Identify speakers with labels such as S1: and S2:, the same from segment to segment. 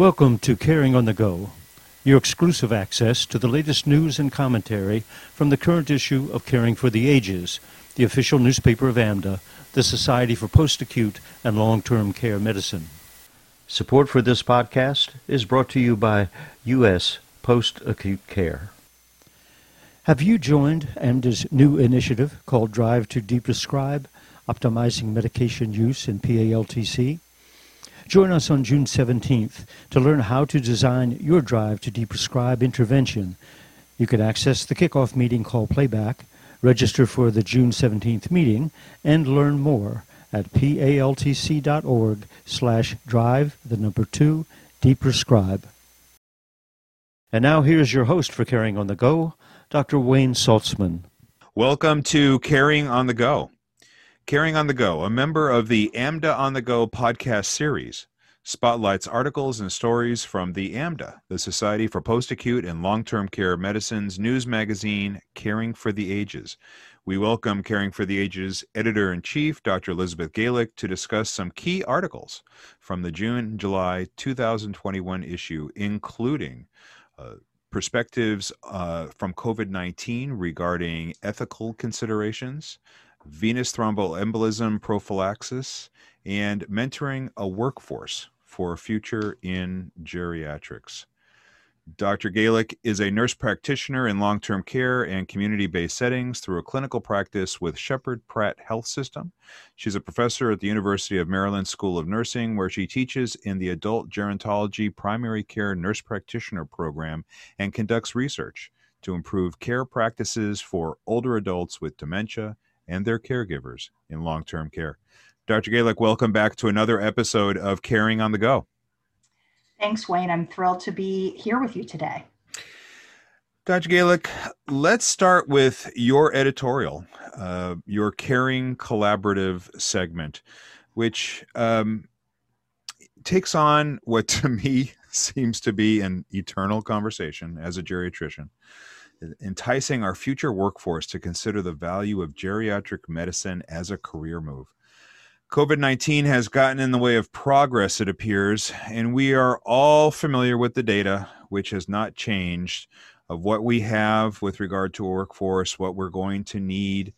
S1: Welcome to Caring on the Go, your exclusive access to the latest news and commentary from the current issue of Caring for the Ages, the official newspaper of AMDA, the Society for Post-Acute and Long-Term Care Medicine. Support for this podcast is brought to you by U.S. Post-Acute Care. Have you joined AMDA's new initiative called Drive to Deprescribe, Optimizing Medication Use in PALTC? Join us on June 17th to learn how to design your drive to deprescribe intervention. You can access the kickoff meeting call playback, register for the June 17th meeting, and learn more at paltc.org slash drive the number two deprescribe. And now here's your host for Caring on the Go, Dr. Wayne Saltsman.
S2: Welcome to Caring on the Go. Caring on the Go, a member of the AMDA on the Go podcast series, spotlights articles and stories from the AMDA, the Society for Post Acute and Long Term Care Medicine's news magazine, Caring for the Ages. We welcome Caring for the Ages editor in chief, Dr. Elizabeth Galik, to discuss some key articles from the June July 2021 issue, including uh, perspectives uh, from COVID 19 regarding ethical considerations venous thromboembolism prophylaxis, and mentoring a workforce for a future in geriatrics. Dr. Galik is a nurse practitioner in long term care and community based settings through a clinical practice with Sheppard Pratt Health System. She's a professor at the University of Maryland School of Nursing, where she teaches in the Adult Gerontology Primary Care Nurse Practitioner Program and conducts research to improve care practices for older adults with dementia and their caregivers in long term care. Dr. Galik, welcome back to another episode of Caring on the Go.
S3: Thanks, Wayne. I'm thrilled to be here with you today.
S2: Dr. Galik, let's start with your editorial, uh, your Caring Collaborative segment, which um, takes on what to me seems to be an eternal conversation as a geriatrician enticing our future workforce to consider the value of geriatric medicine as a career move. COVID 19 has gotten in the way of progress, it appears, and we are all familiar with the data, which has not changed, of what we have with regard to a workforce, what we're going to need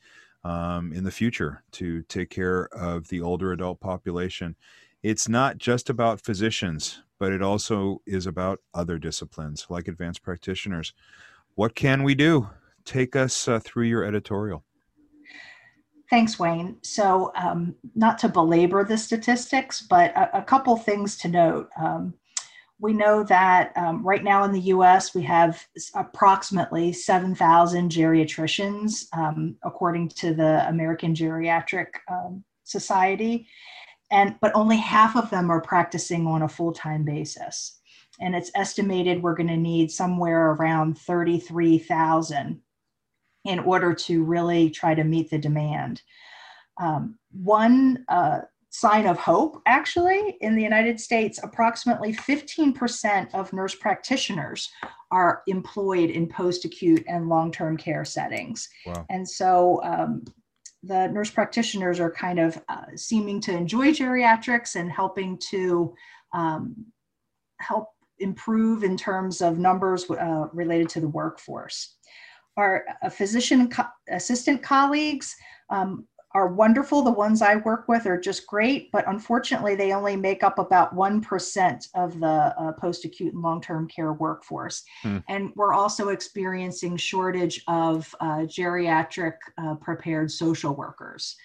S2: um, in the future to take care of the older adult population. It's not just about physicians, but it also is about other disciplines like advanced practitioners. What can we do? Take us uh, through your editorial.
S3: Thanks, Wayne. So, um, not to belabor the statistics, but a, a couple things to note. Um, we know that um, right now in the US, we have approximately 7,000 geriatricians, um, according to the American Geriatric um, Society, and but only half of them are practicing on a full time basis and it's estimated we're going to need somewhere around 33,000 in order to really try to meet the demand. Um, one uh, sign of hope, actually, in the United States, approximately 15% of nurse practitioners are employed in post acute and long term care settings. Wow. And so um, the nurse practitioners are kind of uh, seeming to enjoy geriatrics and helping to um, help improve in terms of numbers uh, related to the workforce. Our uh, physician co- assistant colleagues um, are wonderful. The ones I work with are just great, but unfortunately, they only make up about 1% of the uh, post acute and long term care workforce. Hmm. And we're also experiencing shortage of uh, geriatric uh, prepared social workers.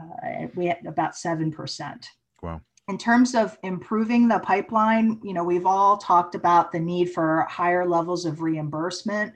S3: Uh, we had about 7%.
S2: Wow
S3: in terms of improving the pipeline, you know, we've all talked about the need for higher levels of reimbursement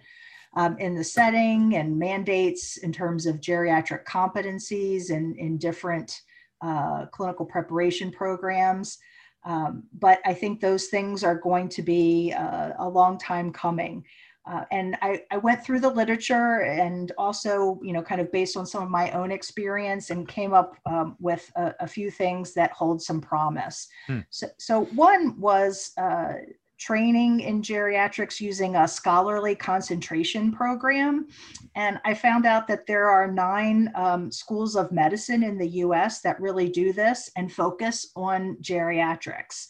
S3: um, in the setting and mandates in terms of geriatric competencies and in different uh, clinical preparation programs. Um, but I think those things are going to be uh, a long time coming. Uh, and I, I went through the literature and also, you know, kind of based on some of my own experience and came up um, with a, a, few things that hold some promise. Hmm. So, so one was uh, training in geriatrics using a scholarly concentration program. And I found out that there are nine um, schools of medicine in the US that really do this and focus on geriatrics.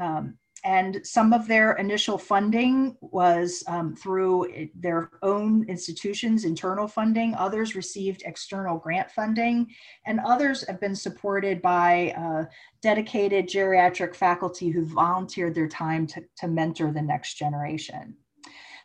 S3: Um, and some of their initial funding was um, through their own institutions, internal funding. Others received external grant funding, and others have been supported by uh, dedicated geriatric faculty who volunteered their time to, to mentor the next generation.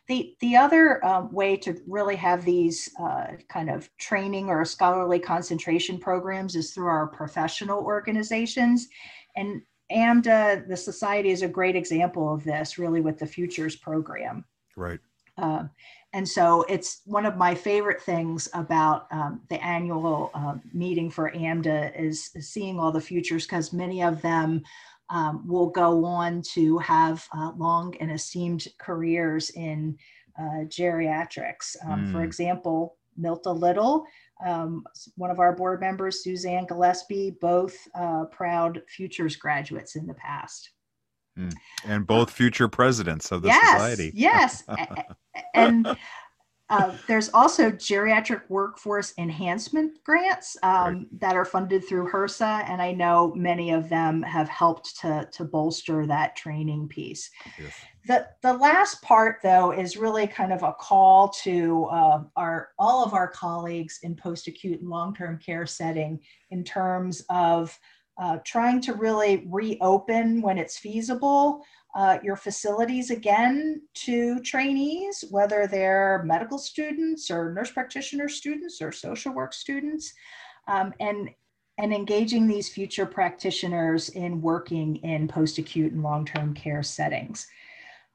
S3: The, the other um, way to really have these uh, kind of training or scholarly concentration programs is through our professional organizations. And AMDA, the society, is a great example of this, really, with the Futures program.
S2: Right.
S3: Uh, and so it's one of my favorite things about um, the annual uh, meeting for AMDA is, is seeing all the futures because many of them um, will go on to have uh, long and esteemed careers in uh, geriatrics. Um, mm. For example, Milta Little um, one of our board members, Suzanne Gillespie, both uh, proud Futures graduates in the past.
S2: Mm. And both future presidents of the
S3: yes,
S2: society.
S3: Yes. and uh, there's also geriatric workforce enhancement grants um, right. that are funded through HRSA, and I know many of them have helped to, to bolster that training piece. Yes. The, the last part, though, is really kind of a call to uh, our all of our colleagues in post-acute and long-term care setting in terms of uh, trying to really reopen when it's feasible uh, your facilities again to trainees, whether they're medical students or nurse practitioner students or social work students, um, and, and engaging these future practitioners in working in post-acute and long-term care settings.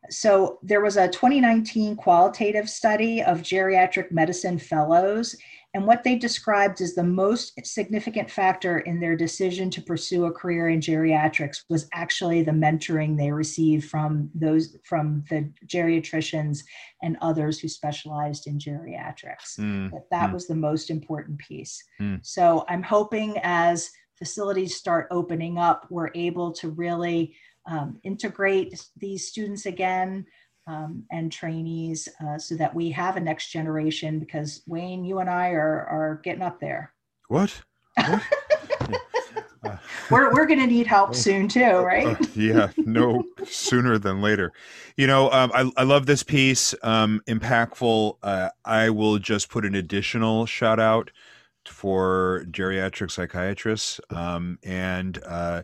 S3: So there was a 2019 qualitative study of geriatric medicine fellows and what they described as the most significant factor in their decision to pursue a career in geriatrics was actually the mentoring they received from those from the geriatricians and others who specialized in geriatrics. Mm. That that mm. was the most important piece. Mm. So I'm hoping as facilities start opening up, we're able to really um, integrate these students again um, and trainees uh, so that we have a next generation because Wayne, you and I are, are getting up there.
S2: What? what?
S3: we're we're going to need help soon too, uh, right? uh,
S2: yeah, no sooner than later. You know, um, I I love this piece, um, impactful. Uh, I will just put an additional shout out for geriatric psychiatrists, um, and uh,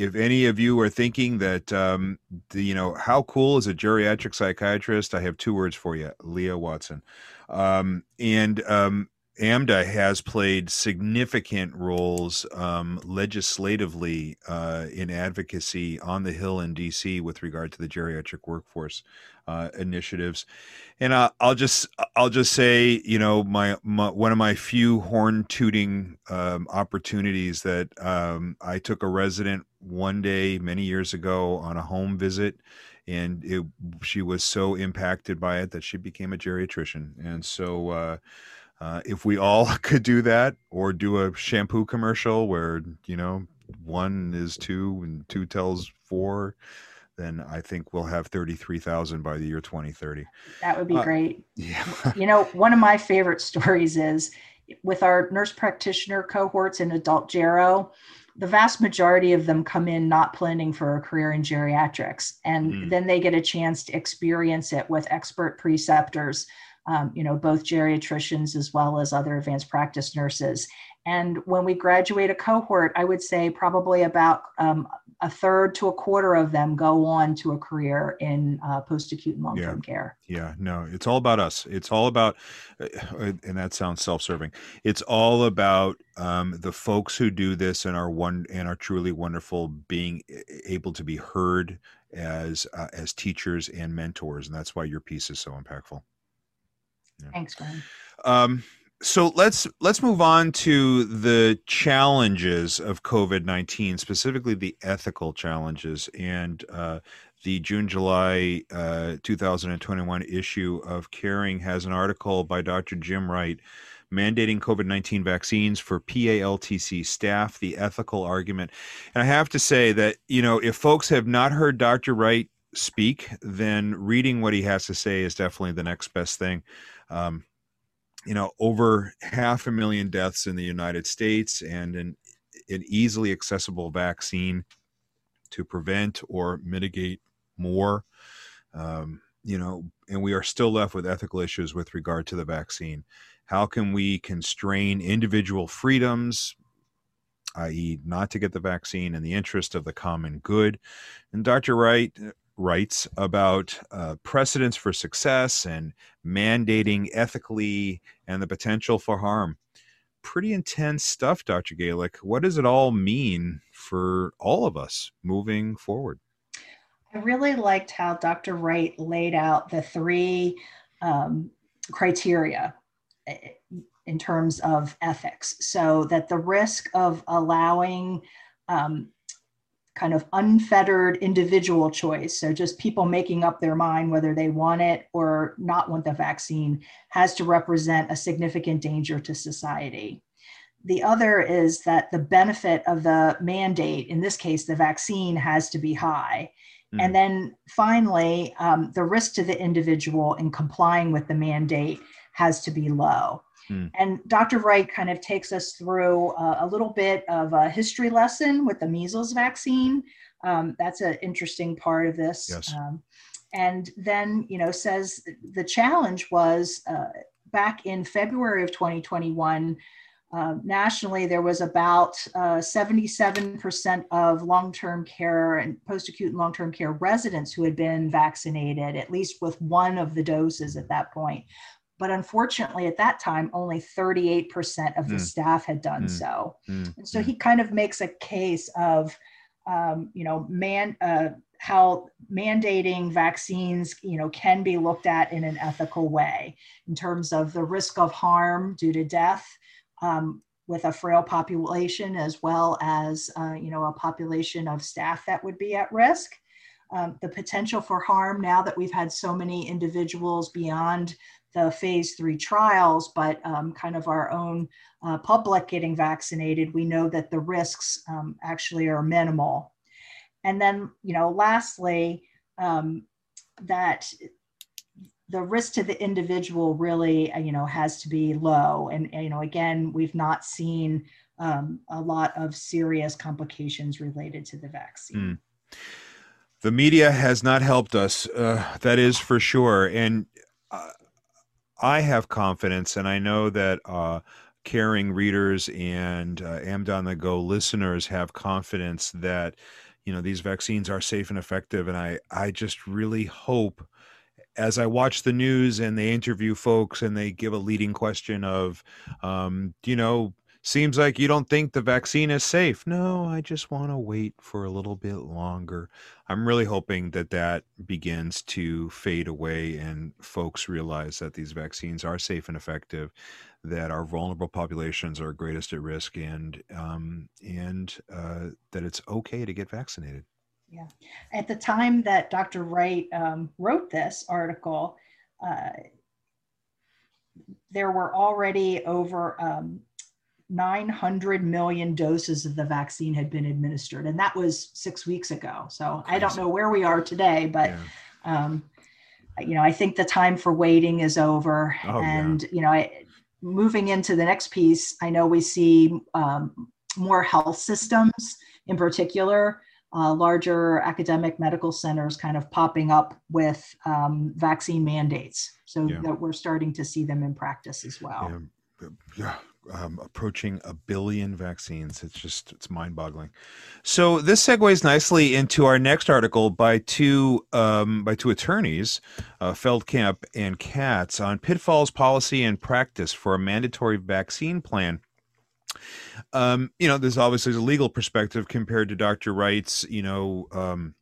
S2: if any of you are thinking that um, the, you know how cool is a geriatric psychiatrist? I have two words for you leah watson. Um, and um, AMDA has played significant roles um, legislatively uh, in advocacy on the Hill in DC with regard to the geriatric workforce uh, initiatives, and uh, I'll just I'll just say you know my, my one of my few horn tooting um, opportunities that um, I took a resident one day many years ago on a home visit and it, she was so impacted by it that she became a geriatrician. And so uh, uh, if we all could do that or do a shampoo commercial where you know one is two and two tells four then i think we'll have 33000 by the year 2030
S3: that would be uh, great. yeah. You know one of my favorite stories is with our nurse practitioner cohorts in adult gero the vast majority of them come in not planning for a career in geriatrics and mm. then they get a chance to experience it with expert preceptors um, you know, both geriatricians as well as other advanced practice nurses. And when we graduate a cohort, I would say probably about um, a third to a quarter of them go on to a career in uh, post-acute and long-term
S2: yeah.
S3: care.
S2: Yeah, no, it's all about us. It's all about, uh, and that sounds self-serving. It's all about um, the folks who do this and are one and are truly wonderful, being able to be heard as uh, as teachers and mentors, and that's why your piece is so impactful.
S3: Yeah. Thanks, Glenn.
S2: Um, so let's let's move on to the challenges of COVID nineteen, specifically the ethical challenges, and uh, the June July uh, 2021 issue of Caring has an article by Dr. Jim Wright mandating COVID 19 vaccines for PALTC staff, the ethical argument. And I have to say that, you know, if folks have not heard Dr. Wright speak, then reading what he has to say is definitely the next best thing. Um, you know, over half a million deaths in the United States and an, an easily accessible vaccine to prevent or mitigate more. Um, you know, and we are still left with ethical issues with regard to the vaccine. How can we constrain individual freedoms, i.e., not to get the vaccine in the interest of the common good? And Dr. Wright writes about uh, precedents for success and mandating ethically and the potential for harm. Pretty intense stuff, Dr. Galik. What does it all mean for all of us moving forward?
S3: I really liked how Dr. Wright laid out the three um, criteria eh, in terms of ethics, so that the risk of allowing um, kind of unfettered individual choice, so just people making up their mind whether they want it or not want the vaccine, has to represent a significant danger to society. The other is that the benefit of the mandate, in this case, the vaccine, has to be high. Mm. And then finally, um, the risk to the individual in complying with the mandate has to be low. Mm. And Dr. Wright kind of takes us through a, a, little bit of a history lesson with the measles vaccine. Um, that's an interesting part of this.
S2: Yes.
S3: Um, and then, you know, says the challenge was uh, back in February of 2021 uh, nationally, there was about uh, 77% of long term care and post acute and long term care residents who had been vaccinated, at least with one of the doses at that point. But unfortunately, at that time, only 38% of the mm. staff had done mm. so. Mm. And so hmm. he kind of makes a case of, um, you know, man, uh, how mandating vaccines you know can be looked at in an ethical way in terms of the risk of harm due to death um, with a frail population as well as uh, you know a population of staff that would be at risk. Um, the potential for harm now that we've had so many individuals beyond the phase three trials, but um, kind of our own uh, public getting vaccinated, we know that the risks um, actually are minimal. And then, you know, lastly, um, that the risk to the individual really, you know, has to be low. And, you know, again, we've not seen um, a lot of serious complications related to the vaccine.
S2: Mm. The media has not helped us, uh, that is for sure. And uh, I have confidence, and I know that uh, caring readers and uh, on the Go listeners have confidence that you know these vaccines are safe and effective. And I I just really hope as I watch the news and they interview folks and they give a leading question of, um, you know, seems like you don't think the vaccine is safe. No, I just want to wait for a little bit longer. I'm really hoping that that begins to fade away and folks realize that these vaccines are safe and effective, that our vulnerable populations are greatest at risk, and um, and uh, that it's okay to get vaccinated.
S3: Yeah. At the time that Dr. Wright um, wrote this article, uh, there were already over um, 900 million doses of the vaccine had been administered, and that was six weeks ago. So Crazy. I don't know where we are today, but yeah. um, you know, I think the time for waiting is over. Oh, and yeah. you know, I, moving into the next piece, I know we see um, more health systems in particular uh, larger academic medical centers kind of popping up with um, vaccine mandates. So yeah. that we're starting to see them in practice as well.
S2: Yeah. yeah. Um, approaching a billion vaccines. It's just it's mind boggling. So this segues nicely into our next article by two um, by two attorneys, uh, Feldkamp and Katz, on pitfalls, policy, and practice for a mandatory vaccine plan um, you know, there's obviously is a legal perspective compared to Dr. Wright's, you know, um,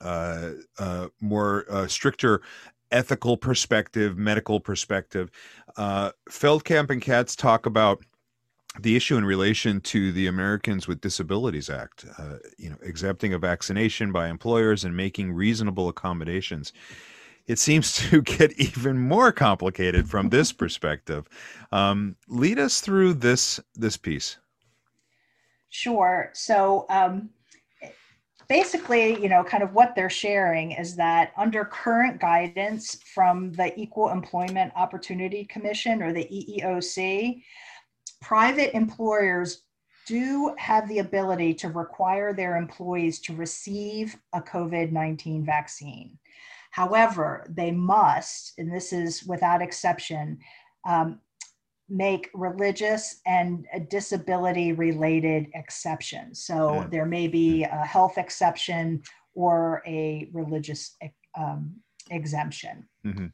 S2: uh, uh, more uh, stricter ethical perspective, medical perspective. Uh, Feldkamp and Katz talk about the issue in relation to the Americans with Disabilities Act, uh, you know, exempting a vaccination by employers and making reasonable accommodations it seems to get even more complicated from this perspective. Um, lead us through this this piece.
S3: Sure. So um, basically, you know, kind of what they're sharing is that under current guidance from the Equal Employment Opportunity Commission or the EEOC, private employers do have the ability to require their employees to receive a COVID 19 vaccine. However, they must, and this is without exception, um, make religious and disability related exceptions. So yeah. there may be a health exception or a religious um, exemption. Mm-hmm.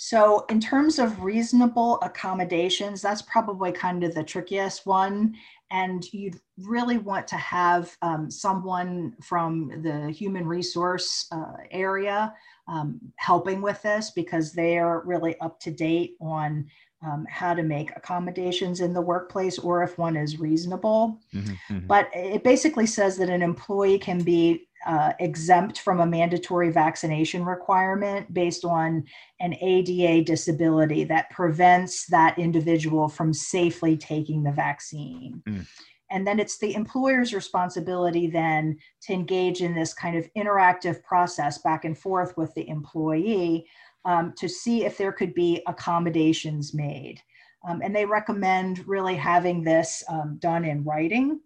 S3: So, in terms of reasonable accommodations, that's probably kind of the trickiest one. And you'd really want to have um, someone from the human resource uh, area um, helping with this because they're really up to date on um, how to make accommodations in the workplace or if one is reasonable. Mm-hmm, mm-hmm. But it basically says that an employee can be uh, exempt from a mandatory vaccination requirement based on an ADA disability that prevents that individual from safely taking the vaccine. Mm. And then it's the employer's responsibility then to engage in this kind of interactive process back and forth with the employee um, to see if there could be accommodations made. Um, and they recommend really having this um, done in writing.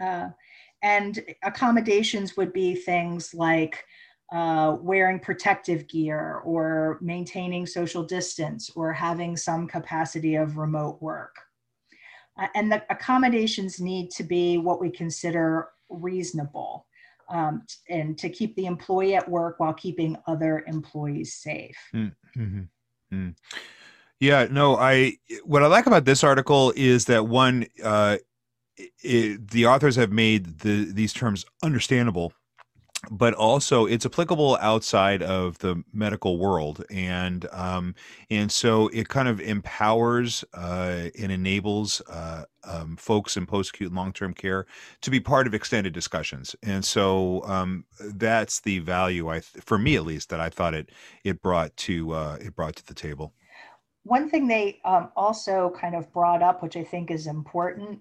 S3: Uh, and accommodations would be things like uh, wearing protective gear or maintaining social distance or having some capacity of remote work. Uh, and the accommodations need to be what we consider reasonable um, and to keep the employee at work while keeping other employees safe. Mm-hmm.
S2: Mm-hmm. Yeah, no, I what I like about this article is that one uh, it, the authors have made the, these terms understandable but also it's applicable outside of the medical world and um, and so it kind of empowers uh, and enables uh, um, folks in post-acute long-term care to be part of extended discussions and so um, that's the value i for me at least that i thought it it brought to uh, it brought to the table.
S3: One thing they um, also kind of brought up which i think is important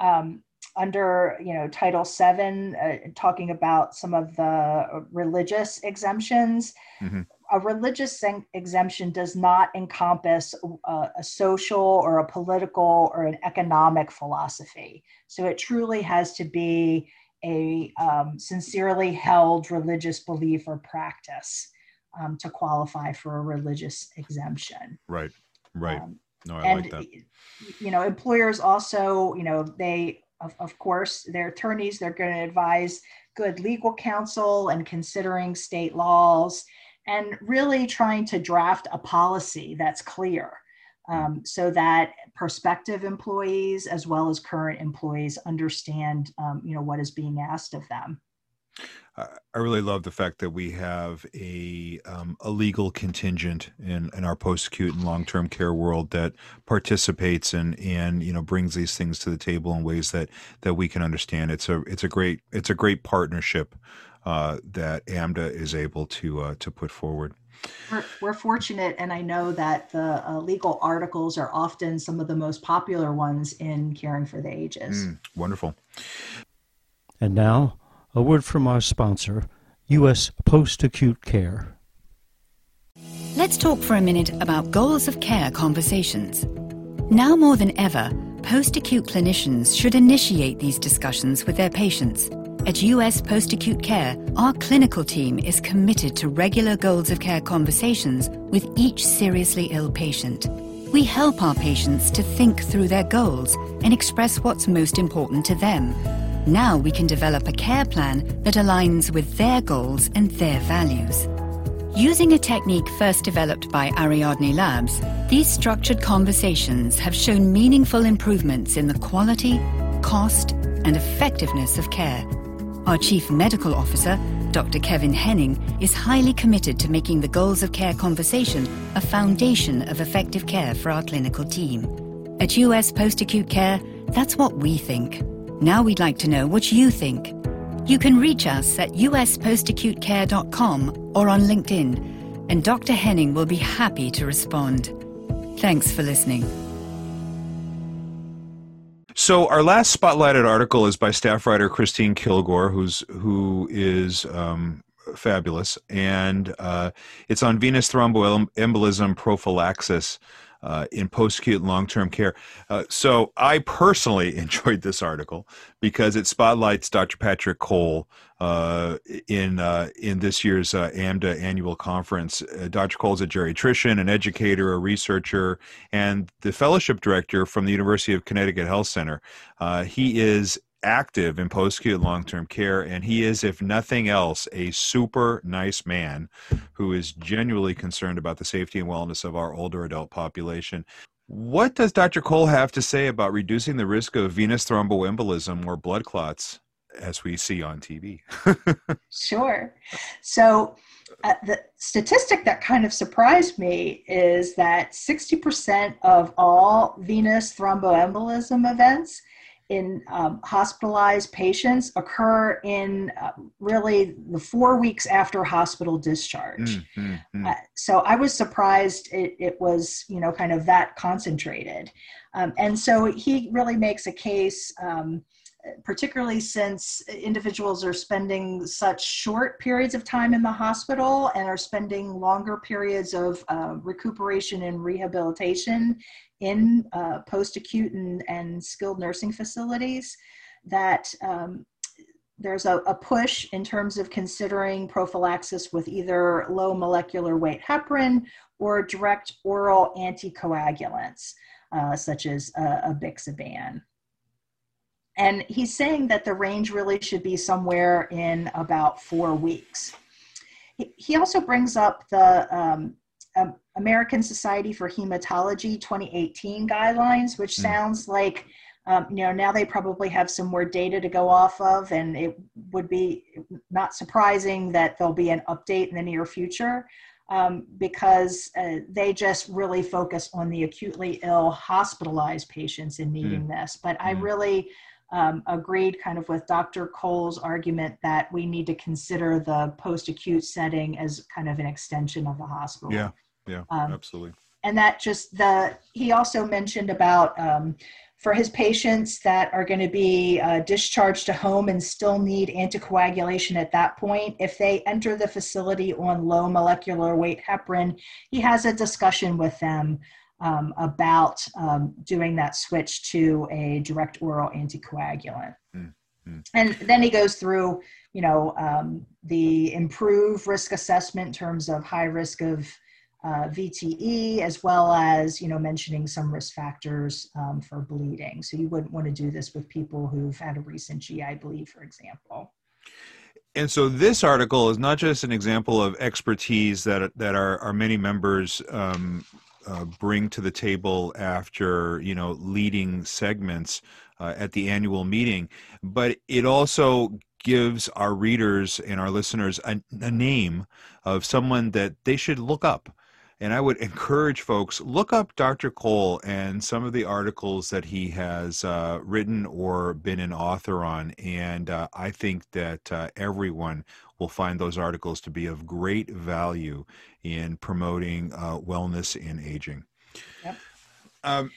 S3: um, under you know title 7 uh, talking about some of the religious exemptions mm-hmm. a religious exemption does not encompass a, uh, a, social or a political or an economic philosophy so it truly has to be a um, sincerely held religious belief or practice um, to qualify for a religious exemption
S2: right right um, no, I and, like that.
S3: You know, employers also, you know, they, of, of course, their attorneys, they're going to advise good legal counsel and considering state laws and really trying to draft a policy that's clear um, so that prospective employees as well as current employees understand, um, you know, what is being asked of them.
S2: I really love the fact that we have a um, a legal contingent in, in our post acute and long term care world that participates and and you know brings these things to the table in ways that that we can understand. It's a it's a great it's a great partnership uh, that AMDA is able to uh, to put forward.
S3: We're, we're, fortunate, and I know that the uh, legal articles are often some of the most popular ones in caring for the ages. Mm,
S2: wonderful.
S1: And now a word from our sponsor, U.S. Post Acute Care.
S4: Let's talk for a minute about goals of care conversations. Now more than ever, post acute clinicians should initiate these discussions with their patients. At US Post Acute Care, our clinical team is committed to regular goals of care conversations with each seriously ill patient. We help our patients to think through their goals and express what's most important to them now we can develop a care plan that aligns with their goals and their values. Using a technique first developed by Ariadne Labs, these structured conversations have shown meaningful improvements in the quality, cost, and effectiveness of care. Our Chief Medical Officer, Dr. Kevin Henning, is highly committed to making the goals of care conversation a foundation of effective care for our clinical team. At US Post Acute Care, that's what we think. Now we'd like to know what you think. You can reach us at uspostacutecare.com or on LinkedIn, and Dr. Henning will be happy to respond. Thanks for listening.
S2: So our last spotlighted article is by staff writer Christine Kilgore, who's who is um, fabulous, and uh, it's on venous thromboembolism prophylaxis uh, in post acute and long term care. Uh, so I personally enjoyed this article because it spotlights Dr. Patrick Coll uh, in uh, in this year's uh, AMDA annual conference. Uh, Dr. Coll is a geriatrician, an educator, a researcher, and the fellowship director from the University of Connecticut Health Center. he is active in post acute long term care, and he is, if nothing else, a super nice man who is genuinely concerned about the safety and wellness of our older adult population. What does Dr. Coll have to say about reducing the risk of venous thromboembolism or blood clots as we see on TV?
S3: sure. So, uh, the statistic that kind of surprised me is that 60% of all venous thromboembolism events in um, hospitalized patients occur in uh, really the four weeks after hospital discharge. Mm, mm, mm. Uh, so I was surprised it, it, was, you know, kind of that concentrated. Um, and so he really makes a case, um, particularly since individuals are spending such short periods of time in the hospital and are spending longer periods of uh, recuperation and rehabilitation in uh, post-acute and, and, skilled nursing facilities that um, there's a, a, push in terms of considering prophylaxis with either low molecular weight heparin or direct oral anticoagulants uh, such as a, a And he's saying that the range really should be somewhere in about four weeks. He, also brings up the um, um, American Society for Hematology 2018 guidelines, which mm. sounds like um, you know now they probably have some more data to go off of, and it would be not surprising that there'll be an update in the near future um, because uh, they just really focus on the acutely ill hospitalized patients in needing mm. this. But mm. I really um, agreed kind of with Dr. Coll's argument that we need to consider the post acute setting as kind of an extension of the hospital.
S2: Yeah. Yeah, um, absolutely.
S3: And that just the he also mentioned about um, for his patients that are going to be uh, discharged to home and still need anticoagulation at that point, if they enter the facility on low molecular weight heparin, he has a discussion with them um, about um, doing that switch to a direct oral anticoagulant. Mm-hmm. And then he goes through, you know, um, the improve risk assessment in terms of high risk of uh, VTE, as well as you know mentioning some risk factors um, for bleeding. So you wouldn't want to do this with people who've had a recent GI bleed, for example.
S2: And so this article is not just an example of expertise that that our, our many members um, uh, bring to the table after you know leading segments uh, at the annual meeting, but it also gives our readers and our listeners a, a name of someone that they should look up and I would encourage folks look up Dr. Coll and some of the articles that he has uh, written or been an author on. And uh, I think that uh, everyone will find those articles to be of great value in promoting uh, wellness in aging. Yep. Um,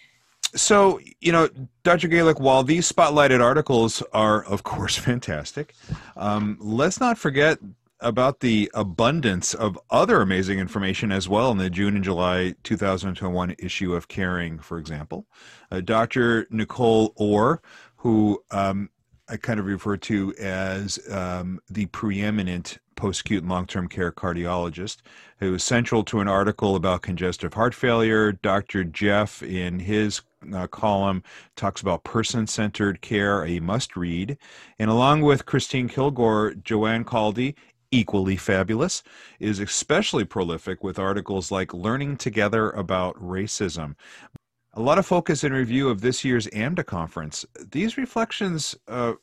S2: so, you know, Dr. Galik, while these spotlighted articles are, of course, fantastic, um, let's not forget about the abundance of other amazing information as well in the June and July 2021 issue of Caring, for example. Uh, Dr. Nicole Orr, who um, I kind of refer to as um, the preeminent post acute and long term care cardiologist, who was central to an article about congestive heart failure. Dr. Jeff, in his uh, column, talks about person centered care, a must read. And along with Christine Kilgore, Joanne Kaldy equally fabulous, is especially prolific with articles like Learning Together About Racism. A lot of focus and review of this year's AMDA conference. These reflections uh,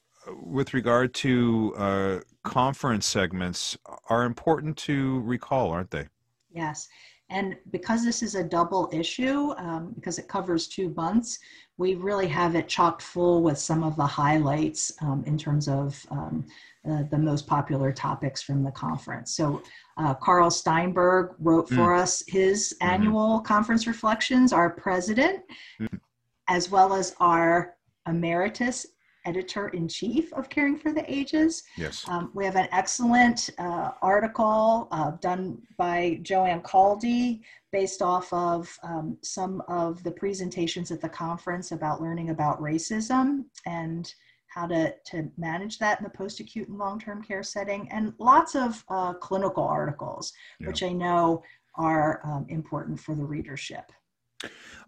S2: with regard to uh, conference segments are important to recall, aren't they?
S3: Yes. And because this is a double issue, um, because it covers two months, we really have it chocked full with some of the highlights um, in terms of um, uh, the most popular topics from the conference. So uh, Karl Steinberg wrote for mm. us his mm-hmm. annual conference reflections, our president, mm. as well as our emeritus editor in chief of Caring for the Ages.
S2: Yes.
S3: Um, we have an excellent uh, article uh, done by Joanne Kaldy based off of um, some of the presentations at the conference about learning about racism and how to, to manage that in the post acute and long term care setting, and lots of uh, clinical articles,
S2: Yeah.
S3: which I know are um, important for the readership.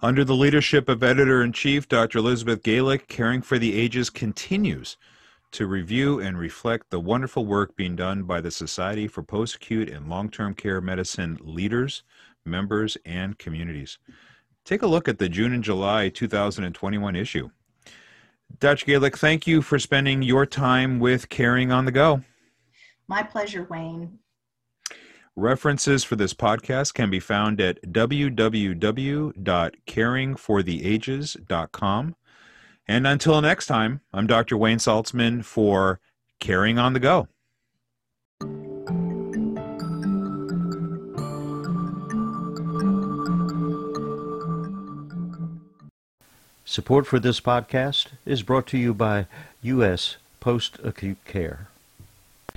S2: Under the leadership of editor in chief Dr. Elizabeth Galik, Caring for the Ages continues to review and reflect the wonderful work being done by the Society for Post Acute and Long Term Care Medicine leaders, members, and communities. Take a look at the June and July 2021 issue. Dr. Galik, thank you for spending your time with Caring on the Go.
S3: My pleasure, Wayne.
S2: References for this podcast can be found at www.caringfortheages.com. And until next time, I'm Dr. Wayne Saltsman for Caring on the Go.
S1: Support for this podcast is brought to you by U.S. Post Acute Care.